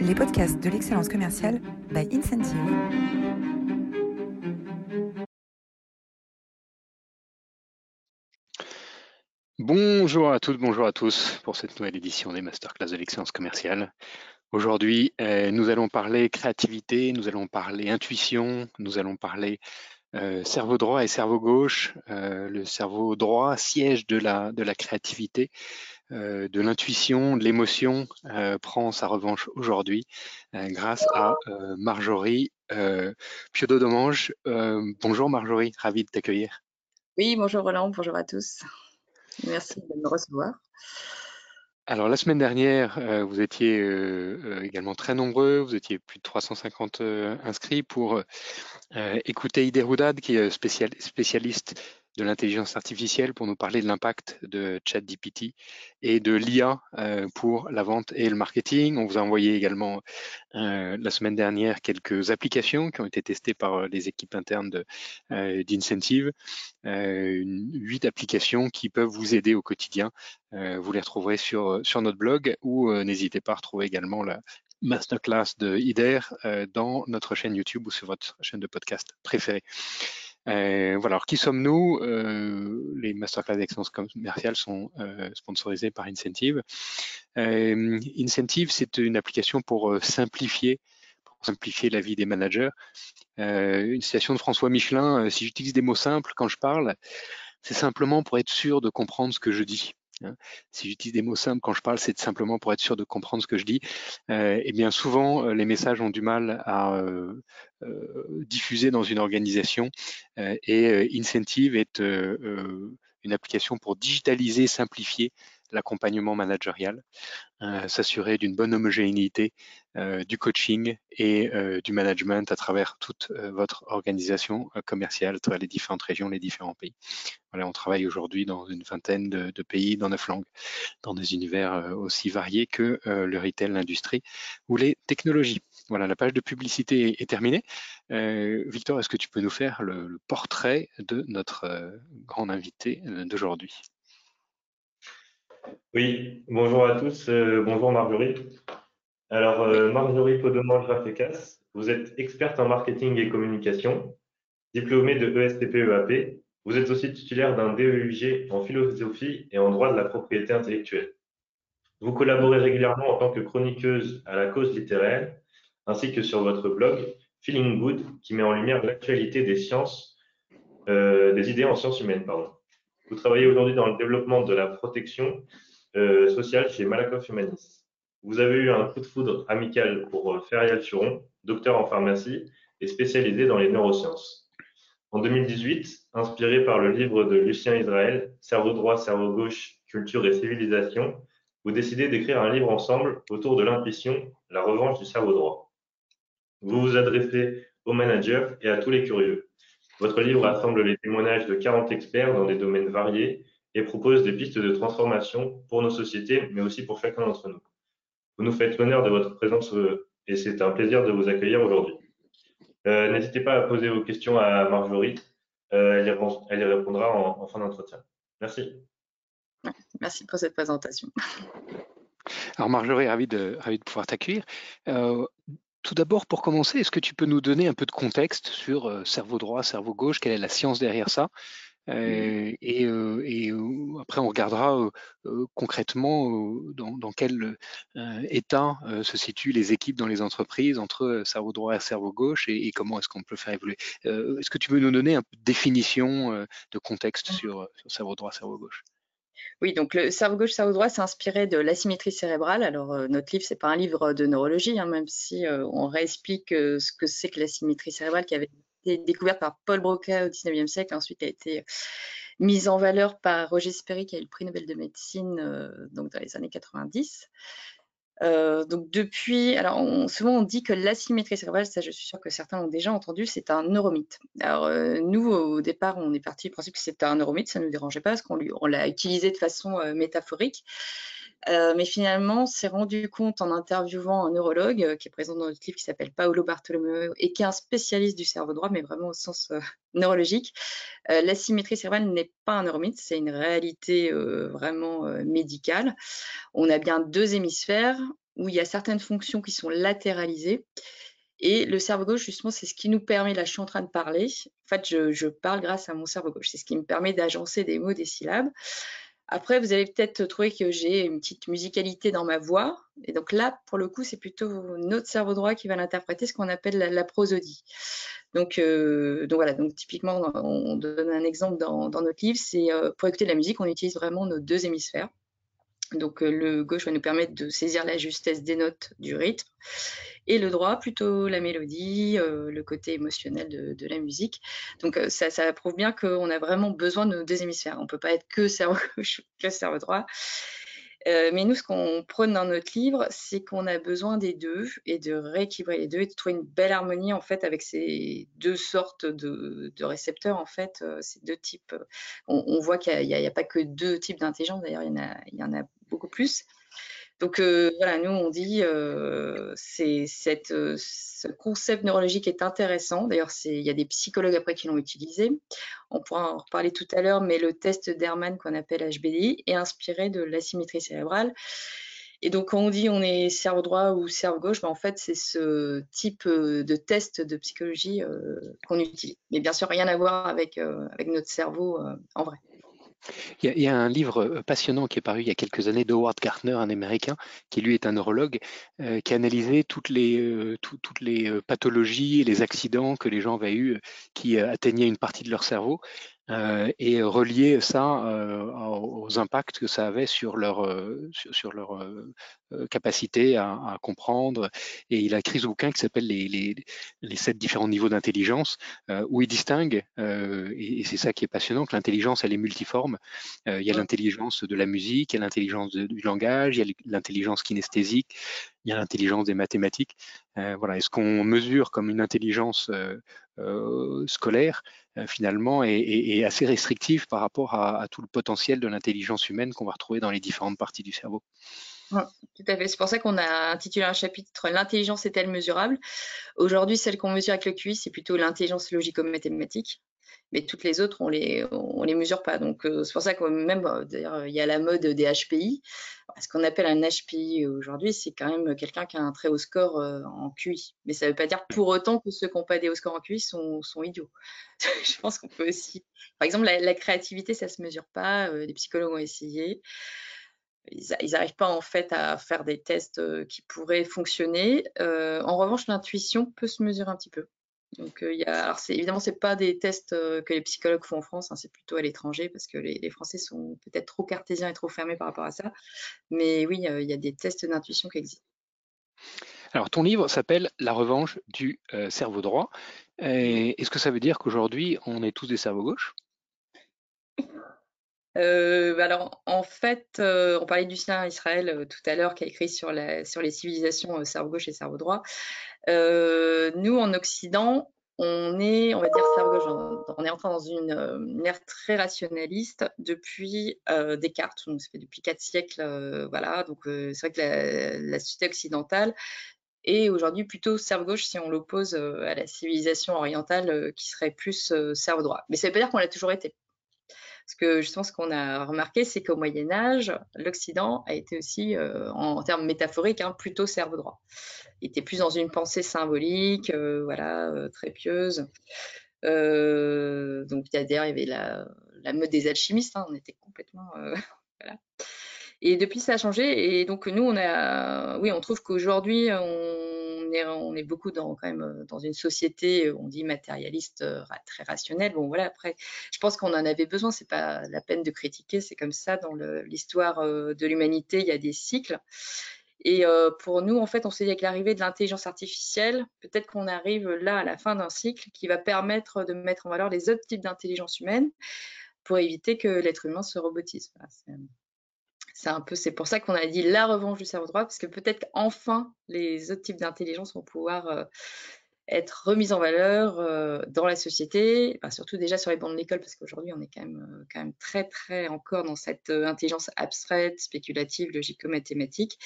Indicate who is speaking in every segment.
Speaker 1: les podcasts de l'excellence commerciale by Incentive.
Speaker 2: Bonjour à toutes, bonjour à tous pour cette nouvelle édition des Masterclass de l'excellence commerciale. Aujourd'hui, euh, nous allons parler créativité, nous allons parler intuition, nous allons parler euh, cerveau droit et cerveau gauche. Euh, le cerveau droit, siège de la, de la créativité, de l'intuition, de l'émotion, prend sa revanche aujourd'hui grâce à Marjorie Piodo-Domange. bonjour Marjorie, ravi de t'accueillir.
Speaker 3: Oui, bonjour Roland, bonjour à tous. Merci de me recevoir.
Speaker 2: Alors la semaine dernière, euh, vous étiez euh, euh, également très nombreux, vous étiez plus de 350 inscrits pour écouter Ide Roudad, qui est spécialiste de l'intelligence artificielle pour nous parler de l'impact de ChatGPT et de l'IA euh, pour la vente et le marketing. On vous a envoyé également euh, la semaine dernière quelques applications qui ont été testées par euh, les équipes internes d'Incentive. huit applications qui peuvent vous aider au quotidien. vous les retrouverez sur, sur notre blog ou n'hésitez pas à retrouver également la, masterclass de IDER dans notre chaîne YouTube ou sur votre chaîne de podcast préférée. Euh, voilà, alors qui sommes-nous? Euh, Les masterclass d'excellence commerciale sont euh, sponsorisés par Incentive. Incentive, c'est une application pour simplifier, pour simplifier la vie des managers. une citation de François Michelin, si j'utilise des mots simples quand je parle, c'est simplement pour être sûr de comprendre ce que je dis. Hein. Si j'utilise des mots simples quand je parle, c'est simplement pour être sûr de comprendre ce que je dis. Euh, et bien souvent, euh, les messages ont du mal à euh, diffuser dans une organisation. et Incentive est une application pour digitaliser, simplifier l'accompagnement managérial, euh, s'assurer d'une bonne homogénéité euh, du coaching et euh, du management à travers toute votre organisation commerciale, à travers les différentes régions, les différents pays. Voilà, on travaille aujourd'hui dans une vingtaine de, pays, dans neuf langues, dans des univers aussi variés que le retail, l'industrie ou les technologies. Voilà, la page de publicité est, terminée. Victor, est-ce que tu peux nous faire le portrait de notre grand invité d'aujourd'hui?
Speaker 4: Oui, bonjour à tous. Euh, bonjour Marjorie. Alors, euh, Marjorie Podemange-Rafecas, vous êtes experte en marketing et communication, diplômée de ESTP-EAP. Vous êtes aussi titulaire d'un DEUG en philosophie et en droit de la propriété intellectuelle. Vous collaborez régulièrement en tant que chroniqueuse à la cause littéraire, ainsi que sur votre blog Feeling Good, qui met en lumière l'actualité des sciences, euh, des idées en sciences humaines. Pardon. Vous travaillez aujourd'hui dans le développement de la protection euh, sociale chez Malakoff Humanis. Vous avez eu un coup de foudre amical pour euh, Ferial Churon, docteur en pharmacie et spécialisé dans les neurosciences. En 2018, inspiré par le livre de Lucien Israël, Cerveau droit, cerveau gauche, culture et civilisation, vous décidez d'écrire un livre ensemble autour de l'intuition, la revanche du cerveau droit. Vous vous adressez aux managers et à tous les curieux. Votre livre rassemble les témoignages de 40 experts dans des domaines variés et propose des pistes de transformation pour nos sociétés, mais aussi pour chacun d'entre nous. Vous nous faites l'honneur de votre présence euh, et c'est un plaisir de vous accueillir aujourd'hui. Euh, n'hésitez pas à poser vos questions à Marjorie. Euh, elle, y, répondra en, fin d'entretien. Merci.
Speaker 3: Merci pour cette présentation.
Speaker 2: Alors Marjorie, ravi de, ravi de pouvoir t'accueillir. Tout d'abord, pour commencer, est-ce que tu peux nous donner un peu de contexte sur euh, cerveau droit, cerveau gauche, quelle est la science derrière ça? Euh, et, euh, après, on regardera concrètement dans, quel état se situent les équipes dans les entreprises entre cerveau droit et cerveau gauche et, comment est-ce qu'on peut faire évoluer. est-ce que tu peux nous donner une définition de contexte sur, sur cerveau droit, cerveau gauche?
Speaker 3: Oui, donc le cerveau gauche, cerveau droit, c'est inspiré de l'asymétrie cérébrale. Alors, euh, notre livre, c'est pas un livre de neurologie, hein, même si euh, on réexplique euh, ce que c'est que l'asymétrie cérébrale qui avait été découverte par Paul Broca au 19e siècle, ensuite a été mise en valeur par Roger Sperry, qui a eu le prix Nobel de médecine donc dans les années 90. Euh, donc depuis, alors on, souvent on dit que l'asymétrie cérébrale, ça je suis sûre que certains ont déjà entendu, c'est un neuromythe. Alors euh, nous au départ on est parti du principe que c'était un neuromythe, ça ne nous dérangeait pas parce qu'on on l'a utilisé de façon euh, métaphorique. Euh, mais finalement, on s'est rendu compte en interviewant un neurologue euh, qui est présent dans notre livre qui s'appelle Paolo Bartolomeo et qui est un spécialiste du cerveau droit, mais vraiment au sens euh, neurologique. L'asymétrie cérébrale n'est pas un neuromythe, c'est une réalité vraiment médicale. On a bien deux hémisphères. où il y a certaines fonctions qui sont latéralisées. Et le cerveau gauche, justement, c'est ce qui nous permet, là je suis en train de parler, en fait je, parle grâce à mon cerveau gauche, c'est ce qui me permet d'agencer des mots, des syllabes. Après, vous allez peut-être trouver que j'ai une petite musicalité dans ma voix. Et donc là, pour le coup, c'est plutôt notre cerveau droit qui va l'interpréter, ce qu'on appelle la, prosodie. Donc, euh, donc voilà, donc typiquement, on donne un exemple dans, notre livre, c'est euh, pour écouter de la musique, on utilise vraiment nos deux hémisphères. Donc euh, le gauche va nous permettre de saisir la justesse des notes du rythme et le droit plutôt la mélodie, euh, le côté émotionnel de, la musique. Donc euh, ça, ça, prouve bien qu'on a vraiment besoin de nos deux hémisphères. On ne peut pas être que cerveau gauche, que cerveau droit. Mais nous, ce qu'on prône dans notre livre, c'est qu'on a besoin des deux et de rééquilibrer les deux et de trouver une belle harmonie en fait avec ces deux sortes de, récepteurs en fait, ces deux types. On, voit qu'il n'y a, pas que deux types d'intelligence. D'ailleurs, il, il y en a beaucoup plus. Donc euh, voilà, nous on dit euh, c'est euh, ce concept neurologique est intéressant. D'ailleurs, il y a des psychologues après qui l'ont utilisé. On pourra en reparler tout à l'heure, mais le test d'Hermann qu'on appelle HBDI est inspiré de l'asymétrie cérébrale. Et donc, quand on dit on est cerveau droit ou cerveau gauche, ben, en fait, c'est ce type de test de psychologie qu'on utilise. Mais bien sûr, rien à voir avec, avec notre cerveau en vrai.
Speaker 2: Il y, a, un livre euh, passionnant qui est paru il y a quelques années d'Howard Gardner, un Américain, qui lui est un neurologue, euh, qui a analysé toutes les, euh, pathologies et les accidents que les gens avaient eus qui atteignaient une partie de leur cerveau et relier ça euh, aux impacts que ça avait sur leur, euh, sur, leur capacité à, à, comprendre. Et il a écrit ce bouquin qui s'appelle les, les, les, sept différents niveaux d'intelligence, où il distingue, et, c'est ça qui est passionnant, que l'intelligence, elle est multiforme. il y a l'intelligence de la musique, il y a l'intelligence du langage, il y a l'intelligence kinesthésique, il y a l'intelligence des mathématiques. voilà, est ce qu'on mesure comme une intelligence scolaire, euh, finalement est, assez restrictif par rapport à, tout le potentiel de l'intelligence humaine qu'on va retrouver dans les différentes parties du cerveau.
Speaker 3: tout à fait. C'est pour ça qu'on a intitulé un chapitre L'intelligence est-elle mesurable? Aujourd'hui, celle qu'on mesure avec le QI, c'est plutôt l'intelligence logico-mathématique mais toutes les autres, on les, on les mesure pas. Donc, euh, c'est pour ça que même, euh, d'ailleurs, il y a la mode des HPI. Ce qu'on appelle un HPI aujourd'hui, c'est quand même quelqu'un qui a un très haut score euh, en QI. Mais ça ne veut pas dire pour autant que ceux qui n'ont pas des hauts scores en QI sont, sont idiots. Je pense qu'on peut aussi. Par exemple, la, créativité, ça ne se mesure pas. les psychologues ont essayé. Ils n'arrivent pas en fait à faire des tests qui pourraient fonctionner. en revanche, l'intuition peut se mesurer un petit peu. Donc, euh, il y a, alors évidemment, ce pas des tests euh, que les psychologues font en France, hein, c'est plutôt à l'étranger parce que les, Français sont peut-être trop cartésiens et trop fermés par rapport à ça. Mais oui, il y a des tests d'intuition qui existent.
Speaker 2: Alors, ton livre s'appelle La revanche du euh, cerveau droit. est-ce que ça veut dire qu'aujourd'hui, on est tous des cerveaux gauches?
Speaker 3: Alors, en fait, on parlait du sien Israël tout à l'heure, qui a écrit sur, la, sur les civilisations cerveau gauche et cerveau droit. Euh, nous, en Occident, on est, on va dire, on est entré dans une, ère très rationaliste depuis euh, Descartes, donc ça fait depuis quatre siècles, euh, voilà. Donc c'est vrai que la, société occidentale est aujourd'hui plutôt cerveau gauche si on l'oppose à la civilisation orientale qui serait plus cerveau droit. Mais ça ne veut pas dire qu'on l'a toujours été. Parce que justement, ce qu'on a remarqué, c'est qu'au Moyen Âge, l'Occident a été aussi, en, termes métaphoriques, hein, plutôt cerveau droit était plus dans une pensée symbolique, euh, voilà, euh, très pieuse. Euh, donc d'ailleurs, il y avait la, la, mode des alchimistes, hein, on était complètement, voilà. Et depuis, ça a changé. Et donc nous, on a, oui, on trouve qu'aujourd'hui, on on est beaucoup dans quand même dans une société, on dit matérialiste, très rationnelle. Bon, voilà. Après, je pense qu'on en avait besoin. C'est pas la peine de critiquer. C'est comme ça dans l'histoire de l'humanité. Il y a des cycles. Et euh, pour nous, en fait, on s'est dit avec l'arrivée de l'intelligence artificielle, peut-être qu'on arrive là à la fin d'un cycle qui va permettre de mettre en valeur les autres types d'intelligence humaine pour éviter que l'être humain se robotise. C'est un peu, c'est pour ça qu'on a dit la revanche du cerveau droit, parce que peut-être qu'enfin les autres types d'intelligence vont pouvoir euh, être remise en valeur euh, dans la société, surtout déjà sur les bancs de l'école, parce qu'aujourd'hui, on est quand même, euh, quand même très, très encore dans cette intelligence abstraite, spéculative, logico-mathématique,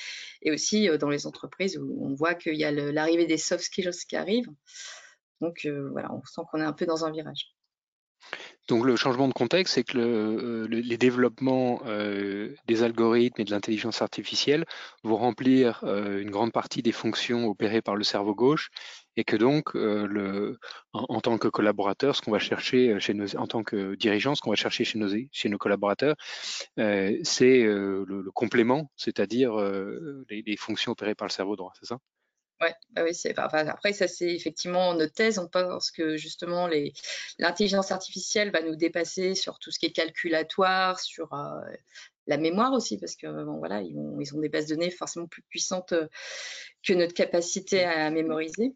Speaker 3: et aussi dans les entreprises où on voit qu'il y a l'arrivée des soft skills qui arrivent. Donc voilà, on sent qu'on est un peu dans un virage.
Speaker 2: Donc le changement de contexte, c'est que le, les développements des algorithmes et de l'intelligence artificielle vont remplir une grande partie des fonctions opérées par le cerveau gauche et que donc, euh, en, tant que collaborateur, ce qu'on va chercher euh, chez nos, en tant que dirigeant, ce qu'on va chercher chez nos, collaborateurs, euh, c'est le, le, complément, c'est-à-dire les, les, fonctions opérées par le cerveau droit, c'est ça?
Speaker 3: Ouais, bah oui, c'est, enfin, après, ça c'est effectivement notre thèse. On pense que justement l'intelligence artificielle va nous dépasser sur tout ce qui est calculatoire, sur la mémoire aussi, parce que bon, voilà, ils ont, ils ont des bases de données forcément plus puissantes que notre capacité à mémoriser.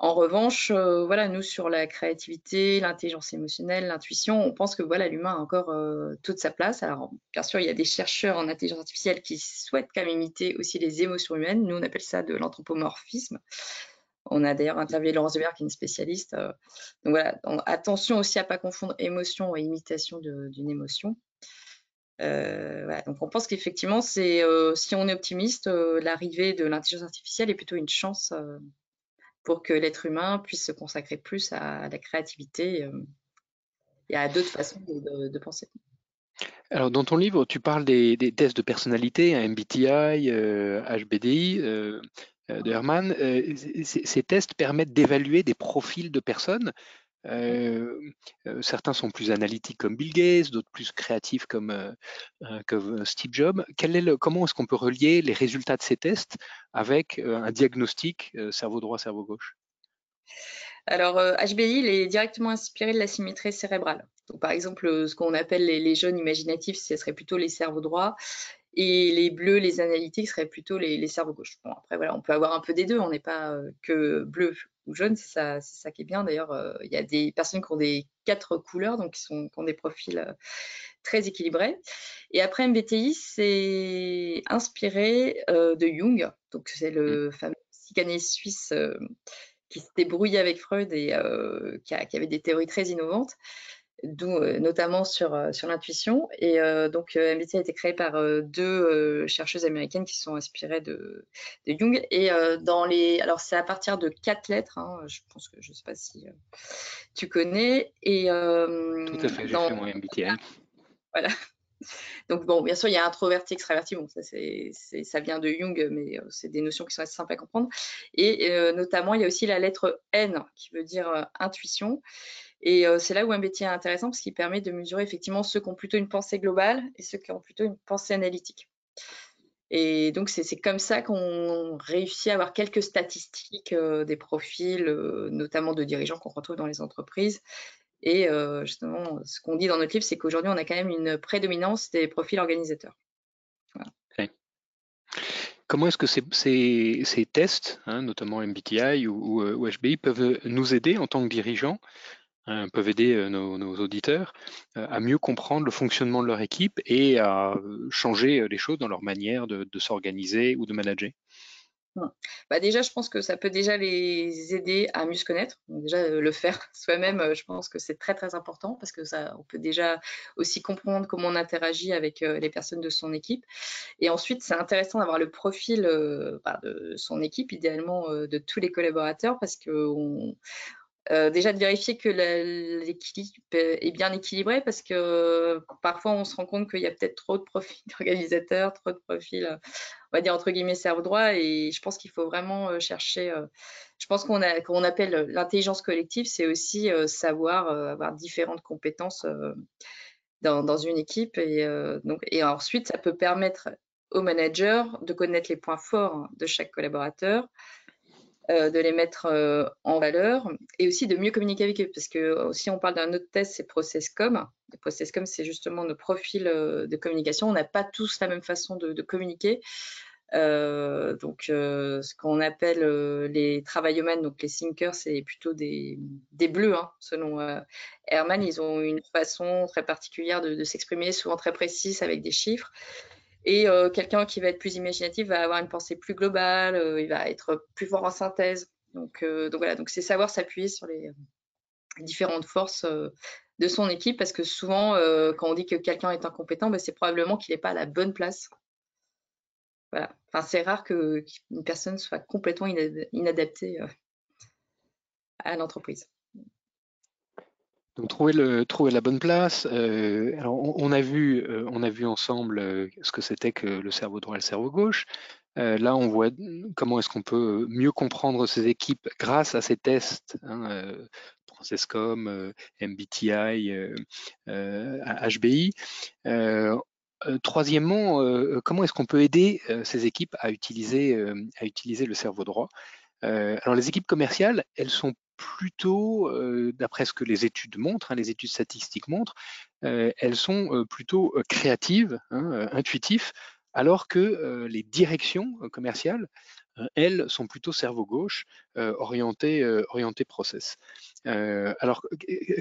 Speaker 3: En revanche, euh, voilà, nous sur la créativité, l'intelligence émotionnelle, l'intuition, on pense que voilà, l'humain a encore euh, toute sa place. Alors, bien sûr, il y a des chercheurs en intelligence artificielle qui souhaitent quand même imiter aussi les émotions humaines. Nous, on appelle ça de l'anthropomorphisme. On a d'ailleurs interviewé Laurence Weber, qui est une spécialiste. Euh. donc voilà, attention aussi à pas confondre émotion et imitation d'une émotion. donc on pense qu'effectivement, c'est si on est optimiste, l'arrivée de l'intelligence artificielle est plutôt une chance pour que l'être humain puisse se consacrer plus à la créativité euh, et à d'autres façons de, penser.
Speaker 2: Alors, dans ton livre, tu parles des, tests de personnalité, MBTI, HBDI euh, euh, de Herman. ces tests permettent d'évaluer des profils de personnes euh, euh, certains sont plus analytiques comme Bill Gates, d'autres plus créatifs comme, euh, Steve Jobs. Quel est le, comment est-ce qu'on peut relier les résultats de ces tests avec un diagnostic cerveau droit, cerveau gauche?
Speaker 3: Alors, HBI, il est directement inspiré de la symétrie cérébrale. Donc, par exemple, ce qu'on appelle les, les, jaunes imaginatifs, ce serait plutôt les cerveaux droits, et les bleus, les analytiques, seraient plutôt les, cerveaux gauches. Bon, après, voilà, on peut avoir un peu des deux, on n'est pas que bleu ou jaune, c'est ça, ça qui est bien. D'ailleurs, euh, il y a des personnes qui ont des quatre couleurs, donc qui, sont, ont des profils euh, très équilibrés. Et après, MBTI, c'est inspiré euh, de Jung, donc c'est le mmh. fameux psychanalyste suisse qui s'était brouillé avec Freud et qui, qui, avait des théories très innovantes notamment sur, sur l'intuition. Et donc, MBTI a été créé par deux chercheuses américaines qui sont inspirées de, de Jung. Et dans les, alors c'est à partir de quatre lettres. Hein, je pense que je ne sais pas si tu connais. Et
Speaker 2: tout à fait. J'ai fait mon MBTI.
Speaker 3: Voilà. Donc bon, bien sûr, il y a introverti, extraverti. Bon, ça, c'est, ça vient de Jung, mais c'est des notions qui sont assez simples à comprendre. Et notamment, il y a aussi la lettre N qui veut dire intuition. Et euh, c'est là où MBTI est intéressant parce qu'il permet de mesurer effectivement ceux qui ont plutôt une pensée globale et ceux qui ont plutôt une pensée analytique. Et donc, c'est comme ça qu'on réussit à avoir quelques statistiques euh, des profils, euh, notamment de dirigeants qu'on retrouve dans les entreprises. Et justement, ce qu'on dit dans notre livre, c'est qu'aujourd'hui, on a quand même une prédominance des profils organisateurs.
Speaker 2: Comment est-ce que ces, tests, hein, notamment MBTI ou, HBI, peuvent nous aider en tant que dirigeants peuvent aider euh, nos, auditeurs euh, à mieux comprendre le fonctionnement de leur équipe et à euh, changer les choses dans leur manière de, s'organiser ou de manager
Speaker 3: mmh. bah déjà, je pense que ça peut déjà les aider à mieux se connaître. déjà, le faire soi-même, je pense que c'est très très important parce que ça, on peut déjà aussi comprendre comment on interagit avec les personnes de son équipe. Et ensuite, c'est intéressant d'avoir le profil bah, de son équipe, idéalement de tous les collaborateurs, parce que on, euh, déjà de vérifier que l'équilibre est bien équilibré parce que parfois on se rend compte qu'il y a peut-être trop de profils d'organisateurs, trop de profils, euh, on va dire entre guillemets cerveau droit. Et je pense qu'il faut vraiment euh, chercher, je pense qu'on qu'on appelle l'intelligence collective, c'est aussi savoir avoir différentes compétences dans, dans, une équipe. Et, donc, et ensuite ça peut permettre au manager de connaître les points forts de chaque collaborateur, euh, de les mettre euh, en valeur et aussi de mieux communiquer avec eux. Parce que si on parle d'un autre test, c'est ProcessCom. ProcessCom, c'est justement nos profils euh, de communication. On n'a pas tous la même façon de, communiquer. donc, ce qu'on appelle les travaillomans, donc les thinkers, c'est plutôt des, bleus, hein, selon Herman. Ils ont une façon très particulière de s'exprimer, souvent très précise avec des chiffres. Et euh, quelqu'un qui va être plus imaginatif va avoir une pensée plus globale, euh, il va être plus fort en synthèse. Donc, euh, voilà, donc c'est savoir s'appuyer sur les différentes forces de son équipe parce que souvent, quand on dit que quelqu'un est incompétent, ben, c'est probablement qu'il n'est pas à la bonne place. Voilà. Enfin, c'est rare qu'une personne soit complètement inadaptée à l'entreprise.
Speaker 2: Trouver, la bonne place. Euh, alors on, a vu, euh, on a vu ensemble euh, ce que c'était que le cerveau droit et le cerveau gauche. là, on voit comment est-ce qu'on peut mieux comprendre ces équipes grâce à ces tests. Hein, Processcom, MBTI, HBI. troisièmement, comment est-ce qu'on peut aider ces équipes à utiliser le cerveau droit? Alors les équipes commerciales, elles sont plutôt, d'après ce que les études montrent, hein, les études statistiques montrent, elles sont plutôt créatives, hein, intuitives, alors que les directions commerciales, elles, sont plutôt cerveau gauche, orientées, orientées process. alors,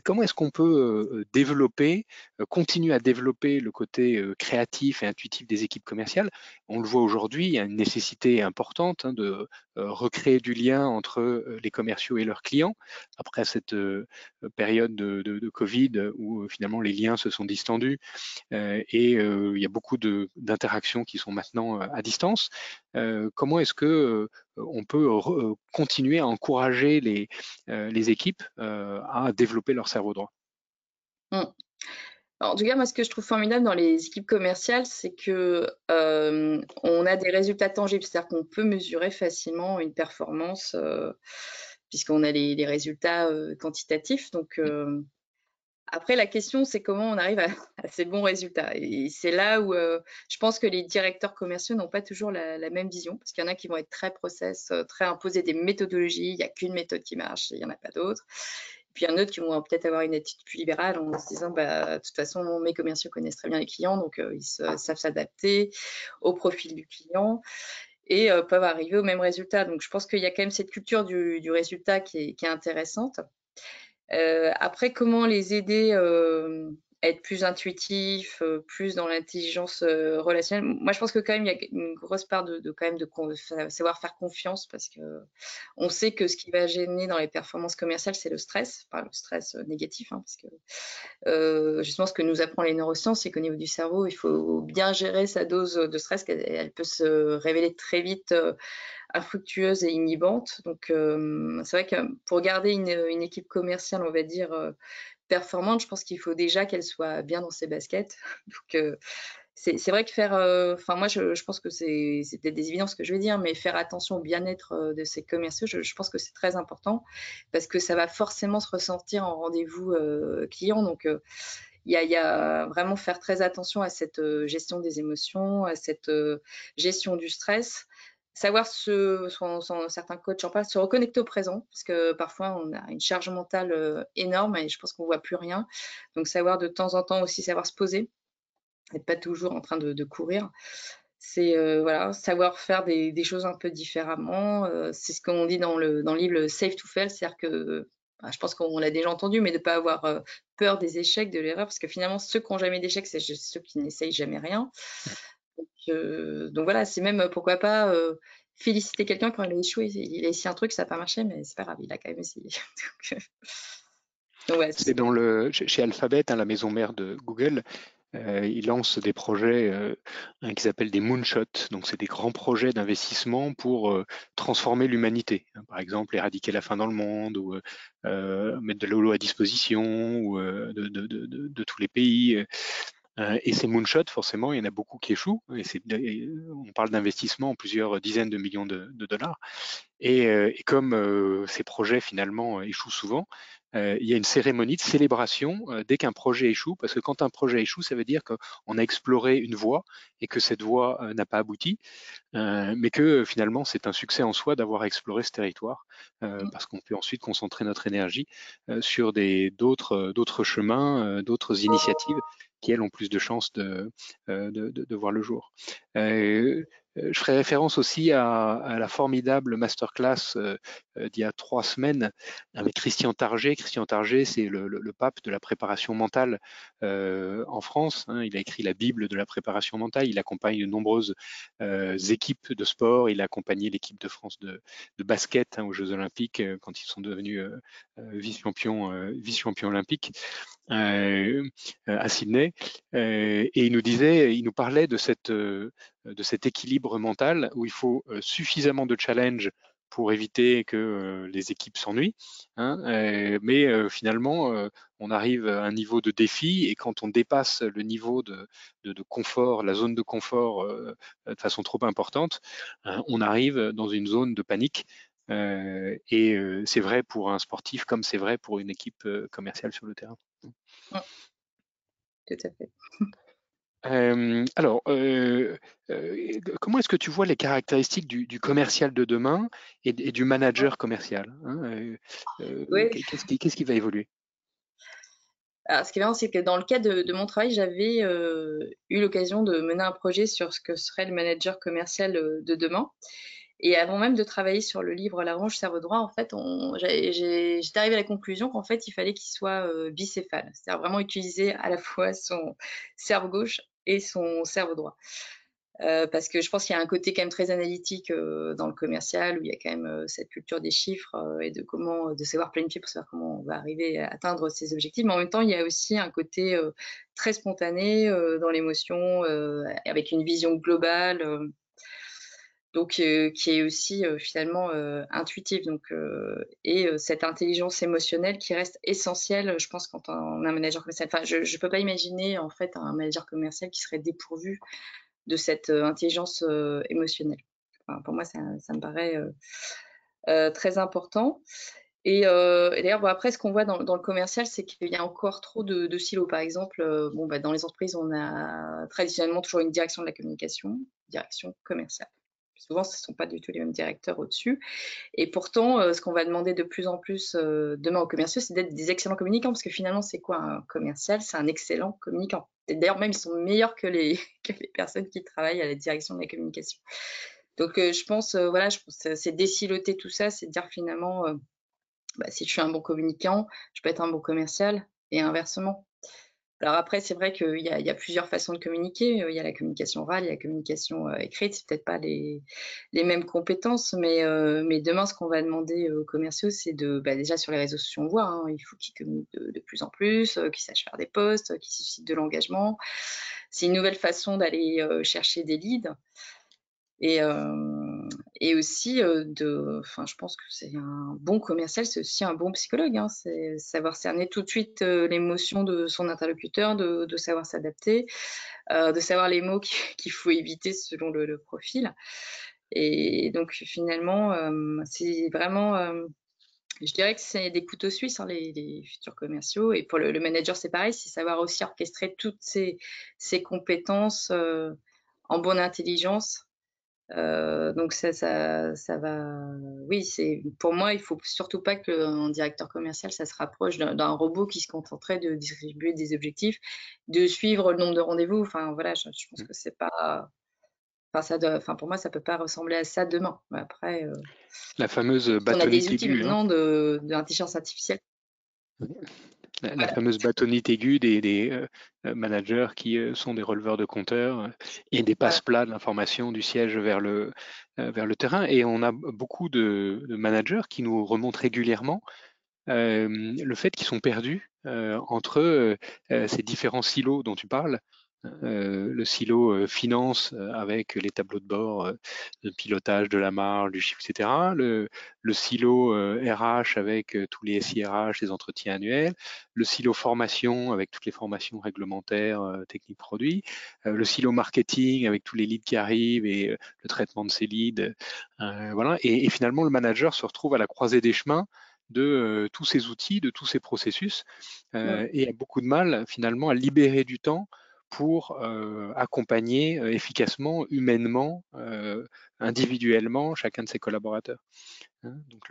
Speaker 2: comment est-ce qu'on peut développer, continuer à développer le côté créatif et intuitif des équipes commerciales? On le voit aujourd'hui, il y a une nécessité importante hein, de recréer du lien entre les commerciaux et leurs clients après cette période de, de, Covid où finalement les liens se sont distendus et il y a beaucoup d'interactions qui sont maintenant à distance. comment est-ce que on peut continuer à encourager les, les équipes à développer leur cerveau droit.
Speaker 3: Mmh. en tout cas, moi, ce que je trouve formidable dans les équipes commerciales, c'est que on a des résultats tangibles, c'est-à-dire qu'on peut mesurer facilement une performance puisqu'on a les, résultats quantitatifs. Donc, mmh. Après, la question, c'est comment on arrive à, ces bons résultats. Et c'est là où euh, je pense que les directeurs commerciaux n'ont pas toujours la, même vision, parce qu'il y en a qui vont être très process, euh, très imposer des méthodologies. Il n'y a qu'une méthode qui marche, il n'y en a pas d'autres. Puis il y en a d'autres qui vont peut-être avoir une attitude plus libérale en se disant, bah, de toute façon, mes commerciaux connaissent très bien les clients, donc euh, ils savent s'adapter au profil du client et peuvent arriver au même résultat. Donc je pense qu'il y a quand même cette culture du, résultat qui est intéressante. Euh, après, comment les aider euh, être plus intuitifs, euh, plus dans l'intelligence relationnelle Moi, je pense que quand même, il y a une grosse part de, quand même de savoir faire confiance parce que on sait que ce qui va gêner dans les performances commerciales, c'est le stress, pas le stress négatif, hein, parce que justement, ce que nous apprend les neurosciences, c'est qu'au niveau du cerveau, il faut bien gérer sa dose de stress, qu'elle elle peut se révéler très vite infructueuse et inhibante. Donc, euh, c'est vrai que pour garder une, équipe commerciale, on va dire, euh, performante, je pense qu'il faut déjà qu'elle soit bien dans ses baskets. Donc, euh, c'est vrai que faire, enfin moi je, pense que c'est peut-être des évidences que je vais dire, mais faire attention au bien-être de ces commerciaux, je, pense que c'est très important parce que ça va forcément se ressentir en rendez-vous client. Donc il y, a, vraiment faire très attention à cette gestion des émotions, à cette gestion du stress savoir se, certains coachs en se reconnecter au présent, parce que parfois on a une charge mentale euh, énorme et je pense qu'on voit plus rien. Donc savoir de temps en temps aussi savoir se poser, être pas toujours en train de, courir. C'est euh, voilà, savoir faire des, choses un peu différemment. Euh, c'est ce qu'on dit dans le, dans le livre Safe to Fail, c'est-à-dire que bah, je pense qu'on l'a déjà entendu, mais de ne pas avoir peur des échecs, de l'erreur, parce que finalement, ceux qui n'ont jamais d'échecs, c'est ceux qui n'essayent jamais rien. Donc, voilà, c'est même pourquoi pas euh, féliciter quelqu'un quand il a échoué. Il a essayé un truc, ça n'a pas marché, mais c'est pas grave, il a quand même essayé.
Speaker 2: Euh, c'est dans le chez Alphabet, hein, la maison mère de Google. Euh, ils lancent des projets euh, qui s'appellent des moonshots. Donc, c'est des grands projets d'investissement pour transformer l'humanité. Hein. par exemple, éradiquer la faim dans le monde ou mettre de l'eau à disposition ou de, de, tous les pays. Euh, et ces moonshots, forcément, il y en a beaucoup qui échouent. Et on parle d'investissement en plusieurs dizaines de millions de, dollars. Et, euh, comme euh, ces projets finalement échouent souvent, il y a une cérémonie de célébration dès qu'un projet échoue, parce que quand un projet échoue, ça veut dire qu'on a exploré une voie et que cette voie n'a pas abouti, mais que finalement c'est un succès en soi d'avoir exploré ce territoire, mmh. parce qu'on peut ensuite concentrer notre énergie sur d'autres chemins, d'autres initiatives qui elles ont plus de chances de, de, de, voir le jour. Euh, je ferai référence aussi à, la formidable masterclass euh, euh, d'il y a trois semaines avec Christian Target. Christian Target, c'est le, pape de la préparation mentale en France. Hein. Il a écrit la Bible de la préparation mentale. Il accompagne de nombreuses équipes de sport. Il a accompagné l'équipe de France de, basket hein, aux Jeux Olympiques quand ils sont devenus vice-champions vice olympiques à Sydney. et il nous disait, il nous parlait de cette de cet équilibre mental où il faut euh, suffisamment de challenge pour éviter que les équipes s'ennuient. Hein, mais finalement, on arrive à un niveau de défi et quand on dépasse le niveau de, confort, la zone de confort de façon trop importante, hein, on arrive dans une zone de panique. et c'est vrai pour un sportif comme c'est vrai pour une équipe commerciale sur le terrain.
Speaker 3: Tout à fait.
Speaker 2: Alors, comment est-ce que tu vois les caractéristiques du, commercial de demain et, du manager commercial hein, Qu'est-ce qui, va évoluer?
Speaker 3: Alors, ce qui est marrant, c'est que dans le cadre de, mon travail, j'avais eu l'occasion de mener un projet sur ce que serait le manager commercial de demain. Et avant même de travailler sur le livre La ronge cerveau droit, en fait, j'étais arrivée à la conclusion qu'en fait, il fallait qu'il soit bicéphale, c'est-à-dire vraiment utiliser à la fois son cerveau gauche et son cerveau droit. Euh, parce que je pense qu'il y a un côté quand même très analytique euh, dans le commercial où il y a quand même euh, cette culture des chiffres et de comment de savoir planifier pour savoir comment on va arriver à atteindre ses objectifs. Mais en même temps, il y a aussi un côté très spontané dans l'émotion avec une vision globale donc qui est aussi finalement intuitive. Donc, et cette intelligence émotionnelle qui reste essentielle, je pense, quand on a un manager commercial. Enfin, je ne peux pas imaginer en fait un manager commercial qui serait dépourvu de cette intelligence émotionnelle. pour moi, ça, me paraît très important. Et, d'ailleurs, après, ce qu'on voit dans, le commercial, c'est qu'il y a encore trop de, silos. Par exemple, bon, bah, dans les entreprises, on a traditionnellement toujours une direction de la communication, direction commerciale souvent, ce ne sont pas du tout les mêmes directeurs au-dessus. Et pourtant, euh, ce qu'on va demander de plus en plus euh, demain aux commerciaux, c'est d'être des excellents communicants, parce que finalement, c'est quoi un commercial? C'est un excellent communicant. D'ailleurs, même, ils sont meilleurs que les, personnes qui travaillent à la direction de la communication. Donc, euh, je pense, voilà, je pense, c'est déciloter tout ça, c'est dire finalement, bah, si je suis un bon communicant, je peux être un bon commercial, et inversement. Alors après, c'est vrai qu'il y, a plusieurs façons de communiquer. Il y a la communication orale, il y a la communication écrite. C'est peut-être pas les, mêmes compétences, mais, mais demain, ce qu'on va demander aux commerciaux, c'est de, bah, déjà sur les réseaux sociaux, on voit, hein, il faut qu'ils communiquent de, plus en plus, qu'ils sachent faire des posts, qu'ils suscitent de l'engagement. C'est une nouvelle façon d'aller chercher des leads. Et, et aussi, de, enfin, je pense que c'est un bon commercial, c'est aussi un bon psychologue. Hein, c'est savoir cerner tout de suite l'émotion de son interlocuteur, de, savoir s'adapter, de savoir les mots qu'il faut éviter selon le, profil. Et donc, finalement, c'est vraiment je dirais que c'est des couteaux suisses, hein, les, futurs commerciaux. Et pour le, manager, c'est pareil, c'est savoir aussi orchestrer toutes ces compétences en bonne intelligence euh, donc ça, ça, ça, va. Oui, c'est pour moi, il faut surtout pas qu'un directeur commercial, ça se rapproche d'un robot qui se contenterait de distribuer des objectifs, de suivre le nombre de rendez-vous. Enfin voilà, je, pense mmh. que c'est pas. Enfin, ça doit... enfin, pour moi, ça peut pas ressembler à ça demain. Après, euh...
Speaker 2: la fameuse On a des
Speaker 3: outils maintenant hein. d'intelligence artificielle.
Speaker 2: La, fameuse bâtonnite aiguë des, euh, euh, managers qui euh, sont des releveurs de compteurs et des passe-plats de l'information du siège vers le, vers le terrain. Et on a beaucoup de, managers qui nous remontent régulièrement le fait qu'ils sont perdus entre ces différents silos dont tu parles, euh, le silo euh, finance euh, avec les tableaux de bord de pilotage de la marge, du chiffre, etc. Le, silo RH avec tous les SIRH, les entretiens annuels. Le silo formation avec toutes les formations réglementaires, techniques produits. le silo marketing avec tous les leads qui arrivent et le traitement de ces leads. voilà. Et, finalement, le manager se retrouve à la croisée des chemins de tous ces outils, de tous ces processus, et a beaucoup de mal finalement à libérer du temps pour accompagner efficacement, humainement, individuellement chacun de ses collaborateurs. Hein. donc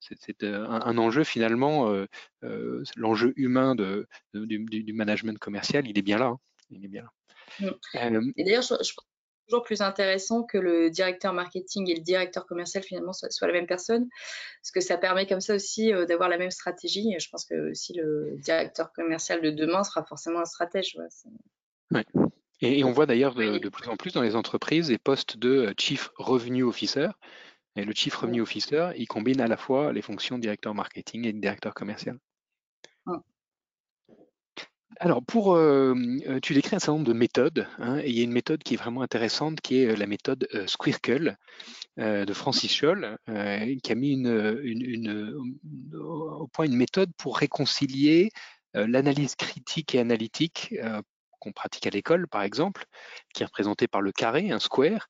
Speaker 2: c'est un, enjeu finalement, l'enjeu humain de, du, management commercial, il est bien là. Hein. il est bien
Speaker 3: là. Mmh. et d'ailleurs, je, toujours plus intéressant que le directeur marketing et le directeur commercial finalement soient, la même personne, parce que ça permet comme ça aussi d'avoir la même stratégie. Et je pense que aussi le directeur commercial de demain sera forcément un stratège.
Speaker 2: Et, on voit d'ailleurs de, plus en plus dans les entreprises des postes de euh, Chief Revenue Officer. Et le Chief Revenue Officer, il combine à la fois les fonctions de directeur marketing et de directeur commercial. Alors, pour, tu décris un certain nombre de méthodes, hein, il y a une méthode qui est vraiment intéressante, qui est la méthode Squircle de Francis Scholl, qui a mis au point une méthode pour réconcilier l'analyse critique et analytique qu'on pratique à l'école, par exemple, qui est représentée par le carré, un square,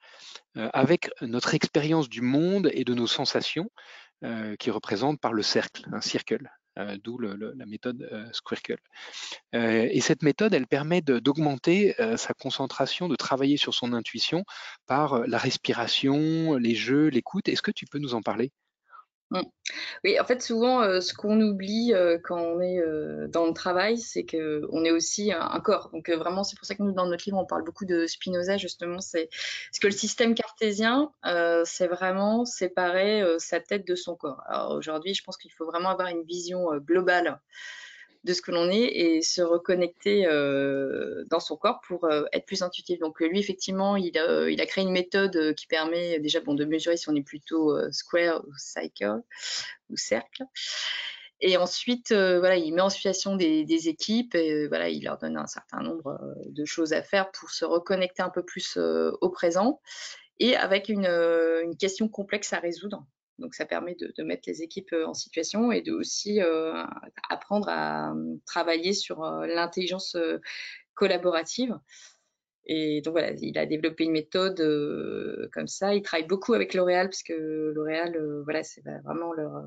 Speaker 2: avec notre expérience du monde et de nos sensations, qui représente par le cercle, un circle. Euh, d'où la méthode euh, Squircle. Euh, et cette méthode, elle permet d'augmenter sa concentration, de travailler sur son intuition par la respiration, les jeux, l'écoute. Est-ce que tu peux nous en parler?
Speaker 3: Oui, en fait, souvent, euh, ce qu'on oublie euh, quand on est euh, dans le travail, c'est qu'on est aussi un, corps. Donc, vraiment, c'est pour ça que nous, dans notre livre, on parle beaucoup de Spinoza, justement. C'est parce que le système cartésien, c'est vraiment séparer sa tête de son corps. Alors, aujourd'hui, je pense qu'il faut vraiment avoir une vision globale de ce que l'on est et se reconnecter euh, dans son corps pour euh, être plus intuitif. Donc lui, effectivement, il a, créé une méthode euh, qui permet déjà bon, de mesurer si on est plutôt square ou cycle ou cercle. Et ensuite, voilà, il met en situation des, équipes et voilà, il leur donne un certain nombre de choses à faire pour se reconnecter un peu plus au présent et avec une question complexe à résoudre. Donc ça permet de, mettre les équipes euh, en situation et de aussi euh, apprendre à euh, travailler sur l'intelligence collaborative. Et donc voilà, il a développé une méthode comme ça. Il travaille beaucoup avec L'Oréal parce que L'Oréal, voilà, c'est vraiment leur,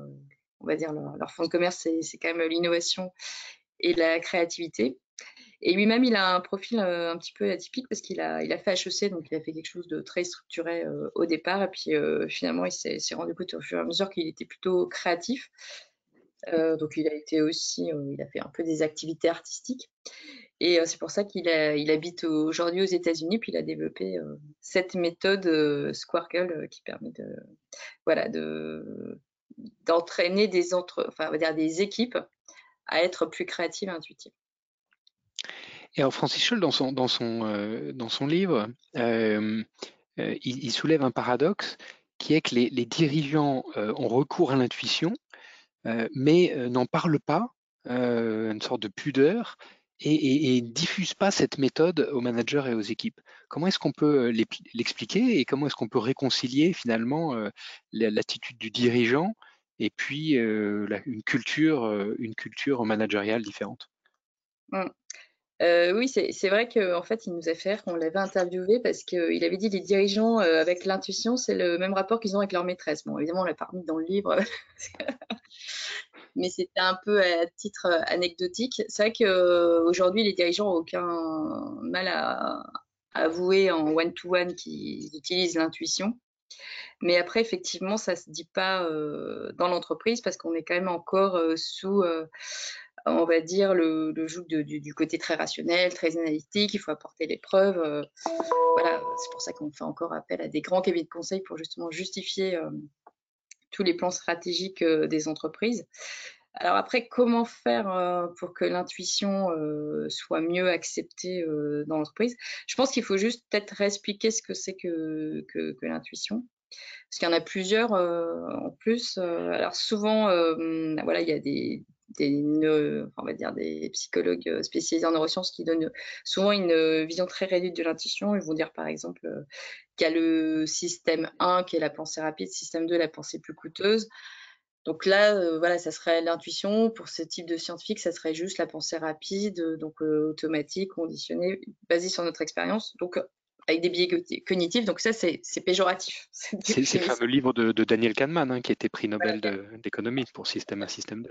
Speaker 3: on va dire leur, leur, fond de commerce, c'est quand même l'innovation et la créativité. Et lui-même, il a un profil euh, un petit peu atypique parce qu'il a, il a fait HEC, donc il a fait quelque chose de très structuré euh, au départ. Et puis euh, finalement, il s'est rendu compte au fur et à mesure qu'il était plutôt créatif. donc il a été aussi, il a fait un peu des activités artistiques. Et c'est pour ça qu'il il habite aujourd'hui aux États-Unis, puis il a développé cette méthode Squircle qui permet de, voilà, de, d'entraîner des entre, enfin, on va dire des équipes à être plus créatives et intuitives.
Speaker 2: Et alors Francis Scholl, dans son, dans son, euh, dans son livre, euh, euh, il, soulève un paradoxe qui est que les, dirigeants ont recours à l'intuition, mais n'en parlent pas, une sorte de pudeur, et, ne diffusent pas cette méthode aux managers et aux équipes. Comment est-ce qu'on peut l'expliquer et comment est-ce qu'on peut réconcilier finalement l'attitude du dirigeant et puis une culture, une culture managériale différente?
Speaker 3: Mmh. Euh, oui, c'est vrai qu'en fait, il nous a fait qu'on l'avait interviewé parce qu'il avait dit les dirigeants euh, avec l'intuition, c'est le même rapport qu'ils ont avec leur maîtresse. Bon, évidemment, on l'a pas remis dans le livre, mais c'était un peu à titre euh, anecdotique. C'est vrai qu'aujourd'hui, les dirigeants n'ont aucun mal à, avouer en one-to-one qu'ils utilisent l'intuition. Mais après, effectivement, ça ne se dit pas dans l'entreprise parce qu'on est quand même encore sous on va dire, le, le joug du, côté très rationnel, très analytique, il faut apporter les preuves. Euh, voilà, c'est pour ça qu'on fait encore appel à des grands cabinets de conseil pour justement justifier euh, tous les plans stratégiques euh, des entreprises. Alors après, comment faire pour que l'intuition soit mieux acceptée dans l'entreprise? Je pense qu'il faut juste peut-être expliquer ce que c'est que, que l'intuition. Parce qu'il y en a plusieurs en plus. alors souvent, voilà, il y a des, des, on va dire des psychologues euh, spécialisés en neurosciences qui donnent souvent une euh, vision très réduite de l'intuition. Ils vont dire par exemple euh, qu'il y a le système 1 qui est la pensée rapide, système 2 la pensée plus coûteuse. Donc là, voilà, ça serait l'intuition. Pour ce type de scientifique, ça serait juste la pensée rapide, donc automatique, conditionnée, basée sur notre expérience. Donc avec des biais cognitifs. Donc ça, c'est péjoratif.
Speaker 2: C'est le fameux livre de, Daniel Kahneman hein, qui a été prix Nobel d'économie pour système 1, système 2.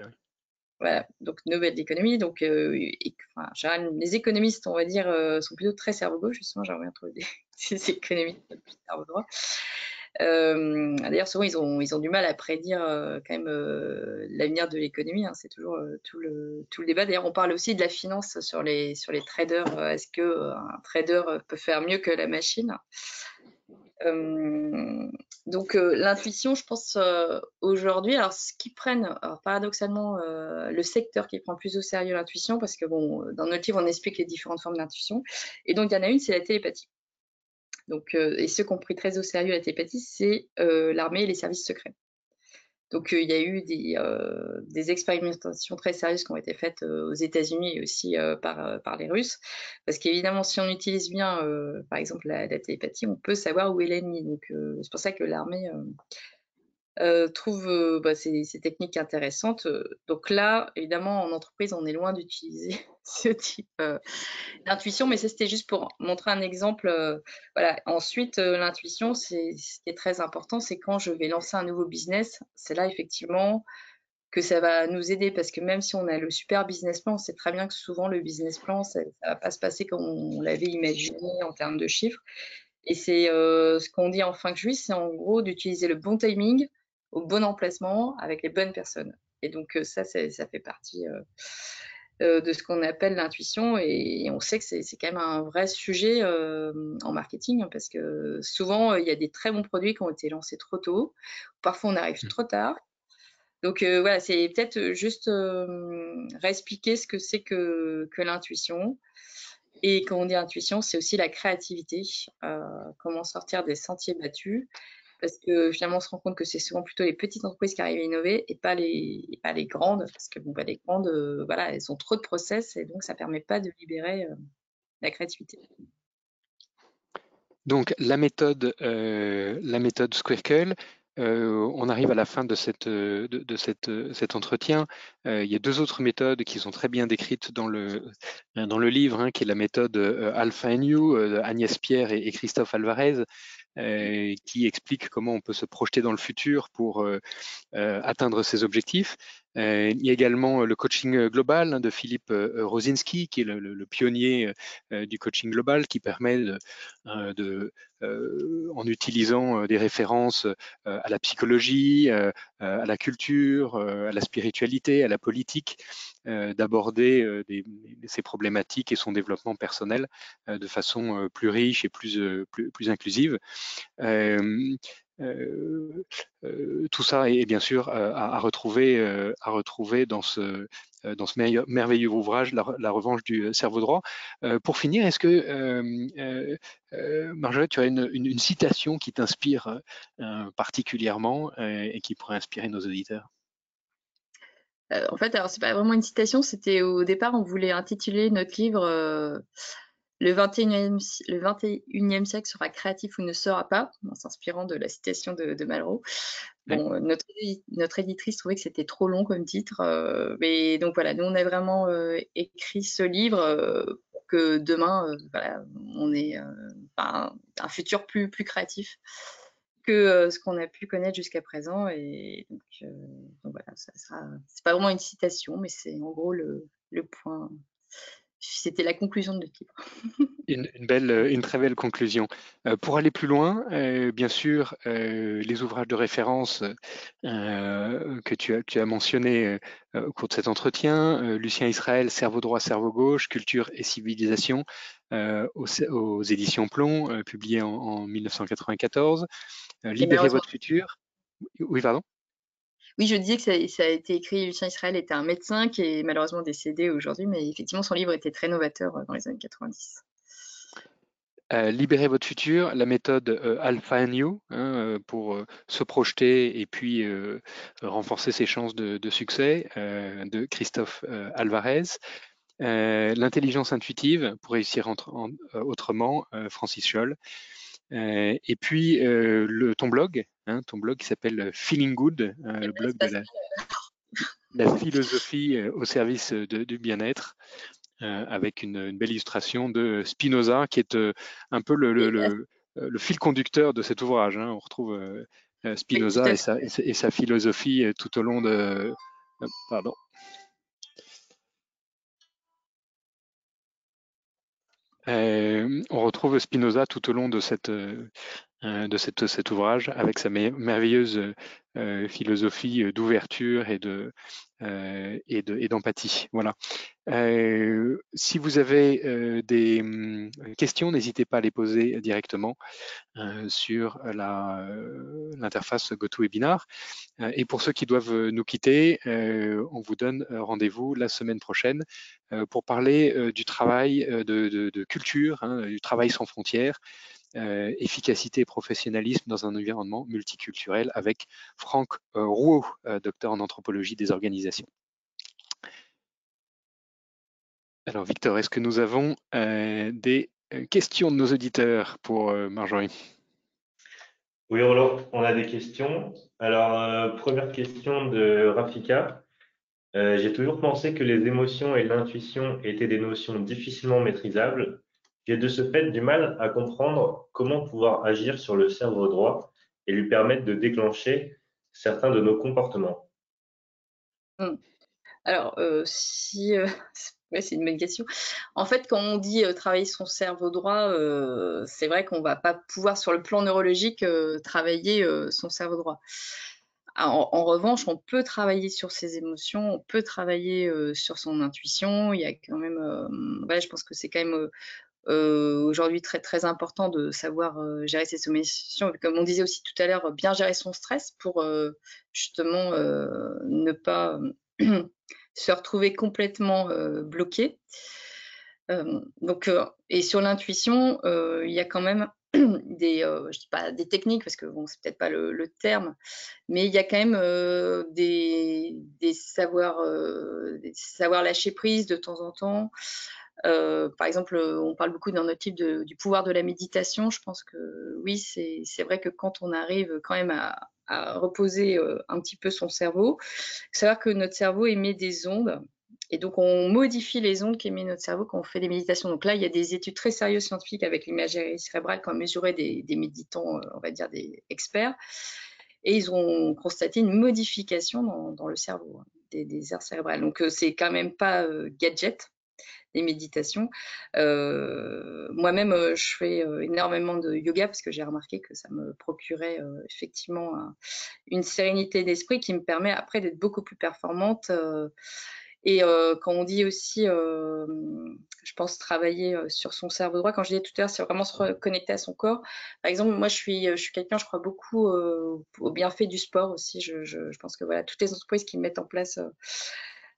Speaker 3: Voilà, donc nouvelle d'économie. Donc, euh, les économistes, on va dire, euh, sont plutôt très cerveau gauche. Justement, j'aimerais bien trouver des, économistes plus cerveau droit. Euh, D'ailleurs, souvent, ils ont, du mal à prédire quand même l'avenir de l'économie. Hein. C'est toujours tout, le, tout le débat. D'ailleurs, on parle aussi de la finance sur les, sur les traders. Est-ce qu'un trader peut faire mieux que la machine? Euh, donc euh, l'intuition, je pense euh, aujourd'hui, alors ce qui prennent, paradoxalement, le secteur qui prend plus au sérieux l'intuition, parce que bon, dans notre livre on explique les différentes formes d'intuition, et donc il y en a une, c'est la télépathie. Donc, et ceux qui ont pris très au sérieux la télépathie, c'est l'armée et les services secrets. Donc, il y a eu des, des, expérimentations très sérieuses qui ont été faites aux États-Unis et aussi par, par les Russes. Parce qu'évidemment, si on utilise bien, par exemple, la, la, télépathie, on peut savoir où est l'ennemi. Donc, c'est pour ça que l'armée euh, trouve euh, bah, ces, techniques intéressantes. Euh, donc là, évidemment, en entreprise, on est loin d'utiliser ce type d'intuition, mais c'était juste pour montrer un exemple. voilà. Ensuite, l'intuition, c'est ce qui est très important, c'est quand je vais lancer un nouveau business, c'est là effectivement que ça va nous aider parce que même si on a le super business plan, on sait très bien que souvent le business plan, ça, ne va pas se passer comme on l'avait imaginé en termes de chiffres. Et c'est ce qu'on dit en fin de juillet, c'est en gros d'utiliser le bon timing, au bon emplacement avec les bonnes personnes. Et donc euh, ça, ça fait partie euh, euh, de ce qu'on appelle l'intuition et, on sait que c'est quand même un vrai sujet en marketing hein, parce que souvent il y a des très bons produits qui ont été lancés trop tôt, parfois on arrive mmh. trop tard. Donc voilà, c'est peut-être juste réexpliquer ce que c'est que, que l'intuition. Et quand on dit intuition, c'est aussi la créativité, comment sortir des sentiers battus parce que finalement on se rend compte que c'est souvent plutôt les petites entreprises qui arrivent à innover et pas les, pas les grandes, parce que bah, les grandes, euh, voilà, elles ont trop de process et donc ça ne permet pas de libérer euh, la créativité.
Speaker 2: Donc la méthode, euh, la méthode Squircle, on arrive à la fin de, cette, de, cette, cet entretien. il y a deux autres méthodes qui sont très bien décrites dans le, dans le livre, hein, qui est la méthode Alpha NU, Agnès Pierre et Christophe Alvarez. Euh, qui explique comment on peut se projeter dans le futur pour euh, euh, atteindre ses objectifs. Il y a également le coaching global hein, de Philippe Rosinski, qui est le, pionnier du coaching global, qui permet en utilisant des références à la psychologie, à la culture, à la spiritualité, à la politique, d'aborder ces problématiques et son développement personnel de façon plus riche et plus inclusive. Tout ça est bien sûr à, retrouver, à retrouver dans ce, merveilleux ouvrage, la, revanche du cerveau droit. pour finir, est-ce que, Marjorie, tu as une, une citation qui t'inspire particulièrement et qui pourrait inspirer nos auditeurs?
Speaker 3: Euh, en fait, alors c'est pas vraiment une citation, c'était au départ, on voulait intituler notre livre euh, le, 21e, le 21e siècle sera créatif ou ne sera pas, en s'inspirant de la citation de, de Malraux. Bon, euh, notre, notre, éditrice trouvait que c'était trop long comme titre, mais donc voilà, nous on a vraiment écrit ce livre pour que demain, voilà, on ait un, un, futur plus, plus créatif que euh, ce qu'on a pu connaître jusqu'à présent. Et donc, euh, voilà, ça sera. C'est pas vraiment une citation, mais c'est en gros le, le point. C'était la conclusion de livre.
Speaker 2: une, belle, une très belle conclusion. Euh, pour aller plus loin, bien sûr, les ouvrages de référence que tu as, tu as mentionnés au cours de cet entretien, Lucien Israël, Cerveau droit, cerveau gauche, Culture et civilisation, aux, éditions Plomb, publié en, en 1994. Euh, libérez votre futur. Oui, pardon?
Speaker 3: Oui, je disais que ça, a été écrit, Lucien Israël était un médecin qui est malheureusement décédé aujourd'hui, mais effectivement, son livre était très novateur euh, dans les années 90.
Speaker 2: Euh, libérer votre futur, la méthode Alpha and You hein, pour se projeter et puis renforcer ses chances de, succès de Christophe Alvarez. L'intelligence intuitive pour réussir autrement, Francis Scholl. Euh, et puis euh, le, ton blog, hein, ton blog qui s'appelle Feeling Good, euh, le blog de la, philosophie au service du bien-être, avec une, belle illustration de Spinoza, qui est un peu le, fil conducteur de cet ouvrage. Hein. On retrouve Spinoza et sa, et sa, philosophie tout au long de... Pardon. On retrouve Spinoza tout au long de, cette, euh, de cette, cet ouvrage avec sa merveilleuse euh, philosophie d'ouverture et de et d'empathie. voilà. si vous avez des hum, questions, n'hésitez pas à les poser directement sur l'interface GoToWebinar. et pour ceux qui doivent nous quitter, on vous donne rendez-vous la semaine prochaine pour parler du travail de, culture, hein, du travail sans frontières, efficacité et professionnalisme dans un environnement multiculturel avec Franck Rouault, docteur en anthropologie des organisations. Alors Victor, est-ce que nous avons des questions de nos auditeurs pour Marjorie?
Speaker 4: Oui, on a des questions. Alors, première question de Rafika. Euh, j'ai toujours pensé que les émotions et l'intuition étaient des notions difficilement maîtrisables. J'ai de ce fait du mal à comprendre comment pouvoir agir sur le cerveau droit et lui permettre de déclencher certains de nos comportements.
Speaker 3: Hmm. Alors, euh, si, euh, c'est une bonne question. En fait, quand on dit travailler son cerveau droit, c'est vrai qu'on va pas pouvoir, sur le plan neurologique, travailler son cerveau droit. En, revanche, on peut travailler sur ses émotions, on peut travailler sur son intuition. Il y a quand même, je pense que c'est quand même aujourd'hui très très important de savoir gérer ses émotions. Comme on disait aussi tout à l'heure, bien gérer son stress pour justement ne pas se retrouver complètement bloqué. donc, et sur l'intuition, il y a quand même des, euh, je dis pas des techniques parce que bon, c'est peut-être pas le, terme, mais il y a quand même euh, des, des, savoirs, euh, lâcher prise de temps en temps. par exemple, on parle beaucoup dans notre livre du pouvoir de la méditation. Je pense que oui, c'est vrai que quand on arrive quand même à, à reposer un petit peu son cerveau, savoir que notre cerveau émet des ondes et donc, on modifie les ondes qu'émet notre cerveau quand on fait des méditations. Donc là, il y a des études très sérieuses scientifiques avec l'imagerie cérébrale qui ont mesuré des, méditants, euh, on va dire des experts. Et ils ont constaté une modification dans, le cerveau, hein, des, aires cérébrales. Donc, euh, c'est quand même pas euh, gadget, les méditations. Moi-même, je fais énormément de yoga parce que j'ai remarqué que ça me procurait effectivement une sérénité d'esprit qui me permet après d'être beaucoup plus performante et euh, quand on dit aussi, euh, je pense, travailler euh, sur son cerveau droit, quand je disais tout à l'heure, c'est vraiment se reconnecter à son corps. Par exemple, moi, je suis, je suis quelqu'un, je crois beaucoup au bienfait du sport aussi. Je, pense que voilà, toutes les entreprises qui mettent en place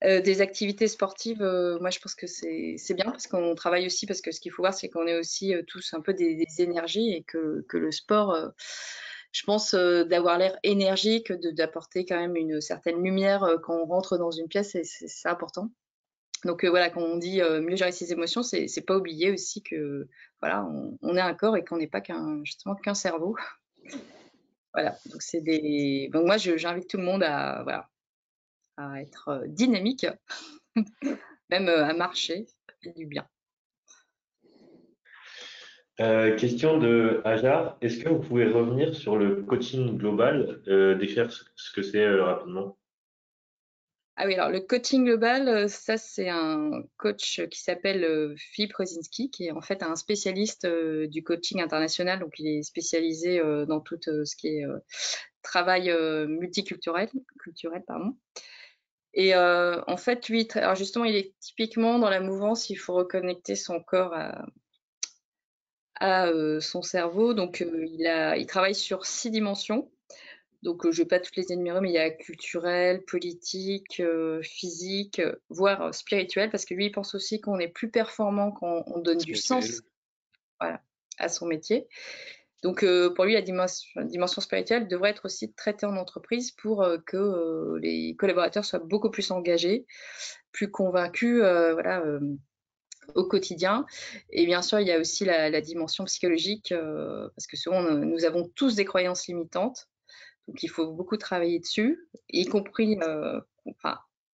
Speaker 3: des activités sportives, moi, je pense que c'est bien parce qu'on travaille aussi, parce que ce qu'il faut voir, c'est qu'on est aussi tous un peu des, énergies et que le sport je pense euh, d'avoir l'air énergique, d'apporter quand même une certaine lumière euh, quand on rentre dans une pièce, c'est important. Donc euh, voilà, quand on dit mieux gérer ses émotions, c'est pas oublier aussi que voilà, on, est un corps et qu'on n'est pas qu'un justement qu'un cerveau. voilà, donc c'est des. Donc moi, j'invite tout le monde à voilà à être dynamique, même à marcher, du bien.
Speaker 4: Euh, question de Ajar, est-ce que vous pouvez revenir sur le coaching global, euh, décrire ce que c'est euh, rapidement?
Speaker 3: Ah oui, alors le coaching global, ça c'est un coach qui s'appelle Philippe Rosinski, qui est en fait un spécialiste du coaching international, donc il est spécialisé dans tout ce qui est travail multiculturel, culturel, pardon. Et en fait, lui, alors justement, il est typiquement dans la mouvance, il faut reconnecter son corps à, à son cerveau. Donc, il, a, il travaille sur six dimensions. Donc, je ne vais pas toutes les énumérer, mais il y a culturel, politique, physique, voire spirituel, parce que lui, il pense aussi qu'on est plus performant quand on donne du sens à son métier. Donc, pour lui, la dimension, dimension, spirituelle devrait être aussi traitée en entreprise pour que les collaborateurs soient beaucoup plus engagés, plus convaincus, voilà, au quotidien. Et bien sûr, il y a aussi la, dimension psychologique, euh, parce que souvent, nous, avons tous des croyances limitantes. Donc, il faut beaucoup travailler dessus, y compris euh,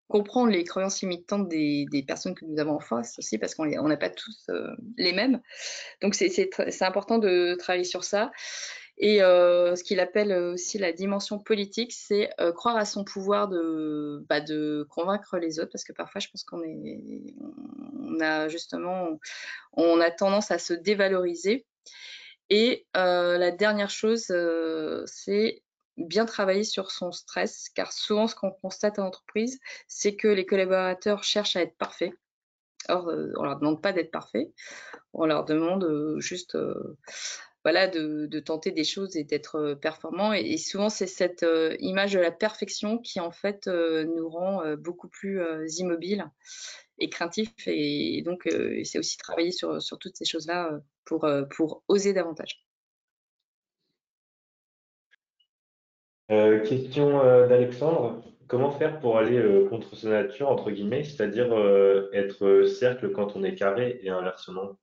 Speaker 3: comprendre les croyances limitantes des, personnes que nous avons en face aussi, parce qu'on n'a pas tous euh, les mêmes. Donc, c'est important de travailler sur ça. Et euh, ce qu'il appelle aussi la dimension politique, c'est euh, croire à son pouvoir de, bah, de convaincre les autres, parce que parfois, je pense qu'on a justement, on a tendance à se dévaloriser. Et euh, la dernière chose, c'est bien travailler sur son stress, car souvent, ce qu'on constate en entreprise, c'est que les collaborateurs cherchent à être parfaits. Or, on leur demande pas d'être parfaits, on leur demande juste voilà, de, tenter des choses et d'être euh, performant. Et, souvent, c'est cette euh, image de la perfection qui, en fait, euh, nous rend beaucoup plus immobile et craintif. Et, donc, c'est aussi travailler sur, toutes ces choses-là pour, pour oser davantage.
Speaker 4: question d'Alexandre. Comment faire pour aller contre sa nature, entre guillemets, c'est-à-dire être cercle quand on est carré et inversement?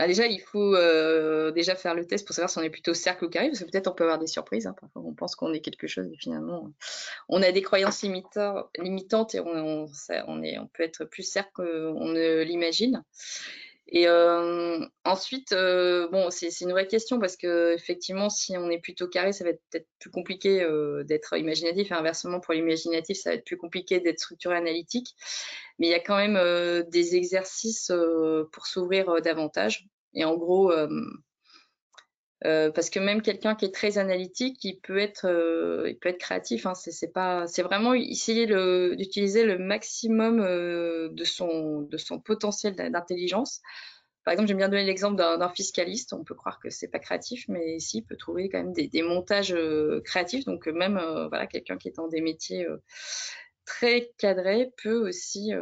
Speaker 3: Bah, déjà, il faut euh, déjà faire le test pour savoir si on est plutôt cercle ou carré, parce que peut-être on peut avoir des surprises. Hein. Parfois, on pense qu'on est quelque chose, mais finalement, on a des croyances limitantes et on, peut être plus cercle qu'on ne l'imagine. Et euh, ensuite, euh, bon, c'est une vraie question parce que effectivement, si on est plutôt carré, ça va être peut-être plus compliqué d'être imaginatif. Et inversement, pour l'imaginatif, ça va être plus compliqué d'être structuré analytique. Mais il y a quand même des exercices pour s'ouvrir davantage. Et en gros, euh, euh, parce que même quelqu'un qui est très analytique, il peut être, euh, il peut être créatif. Hein, c'est pas, c'est vraiment essayer d'utiliser le maximum de son de son potentiel d'intelligence. Par exemple, j'aime bien donner l'exemple d'un fiscaliste. On peut croire que c'est pas créatif, mais ici, il peut trouver quand même des, montages créatifs. Donc même voilà, quelqu'un qui est dans des métiers très cadrés peut aussi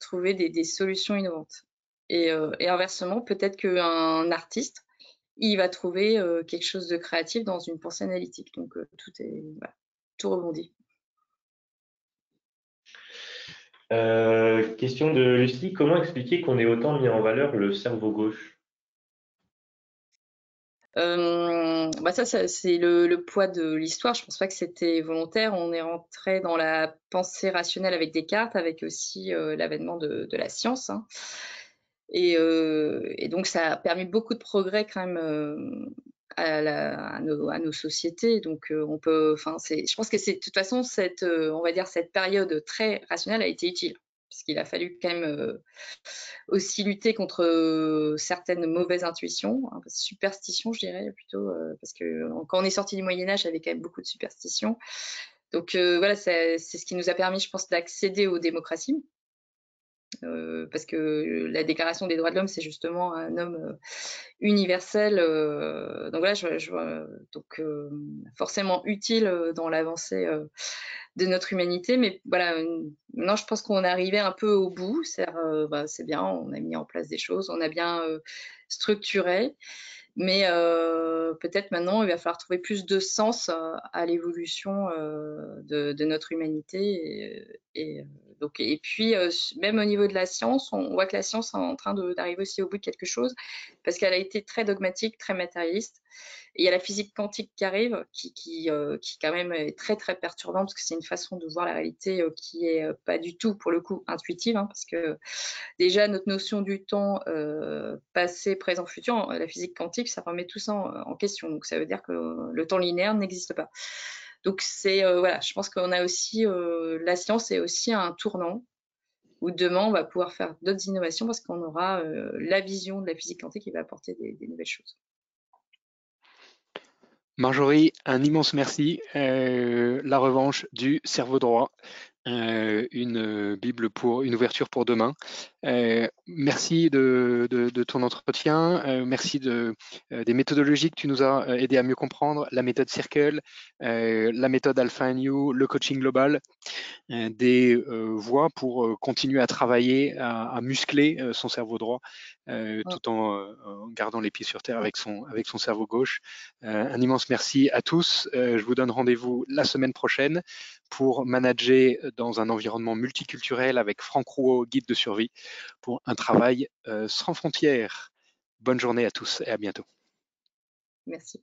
Speaker 3: trouver des, solutions innovantes. Euh, et, inversement, peut-être qu'un artiste, il va trouver euh, quelque chose de créatif dans une pensée analytique. Donc euh, tout est tout rebondit.
Speaker 4: question de Lucie, comment expliquer qu'on ait autant mis en valeur le cerveau gauche?
Speaker 3: Bah ça, c'est le, poids de l'histoire. Je pense pas que c'était volontaire. On est rentré dans la pensée rationnelle avec Descartes, avec aussi l'avènement de, la science. Hein. Euh, et, donc, ça a permis beaucoup de progrès quand même euh, à, nos, sociétés. Donc, euh, on peut, je pense que c'est de toute façon cette, on va dire cette période très rationnelle a été utile parce qu'il a fallu quand même aussi lutter contre certaines mauvaises intuitions, hein, superstitions, je dirais plutôt, parce que quand on est sorti du Moyen Âge, il y avait quand même beaucoup de superstitions. Donc voilà, c'est ce qui nous a permis, je pense, d'accéder aux démocraties. Euh, parce que la Déclaration des droits de l'homme, c'est justement un homme euh, universel. Euh, donc je, donc forcément utile dans l'avancée de notre humanité. Mais voilà, maintenant je pense qu'on est arrivé un peu au bout. Bah, c'est bien, on a mis en place des choses, on a bien structuré. Mais peut-être maintenant, il va falloir trouver plus de sens à, l'évolution de, notre humanité. Et puis, même au niveau de la science, on voit que la science est en train d'arriver aussi au bout de quelque chose, parce qu'elle a été très dogmatique, très matérialiste. Il y a la physique quantique qui arrive, qui, qui, qui quand même est très, très perturbante, parce que c'est une façon de voir la réalité qui est pas du tout, pour le coup, intuitive, hein, parce que déjà, notre notion du temps passé, présent, futur, la physique quantique, ça remet tout ça en, question. Donc, ça veut dire que le temps linéaire n'existe pas. Donc, c'est voilà, je pense qu'on a aussi, la science est aussi un tournant où demain, on va pouvoir faire d'autres innovations parce qu'on aura la vision de la physique quantique qui va apporter des nouvelles choses.
Speaker 2: Marjorie, un immense merci. Euh, la revanche du cerveau droit. Euh, une Bible pour une ouverture pour demain. Euh, merci de, ton entretien, merci de, des méthodologies que tu nous as aidé à mieux comprendre, la méthode Circle, la méthode Alpha New, le coaching global, des voies pour continuer à travailler, à, muscler son cerveau droit, tout en, gardant les pieds sur terre avec son, avec son cerveau gauche. un immense merci à tous. je vous donne rendez-vous la semaine prochaine pour manager dans un environnement multiculturel avec Franck Rouault, guide de survie, pour un travail euh, sans frontières. Bonne journée à tous et à bientôt.
Speaker 3: Merci.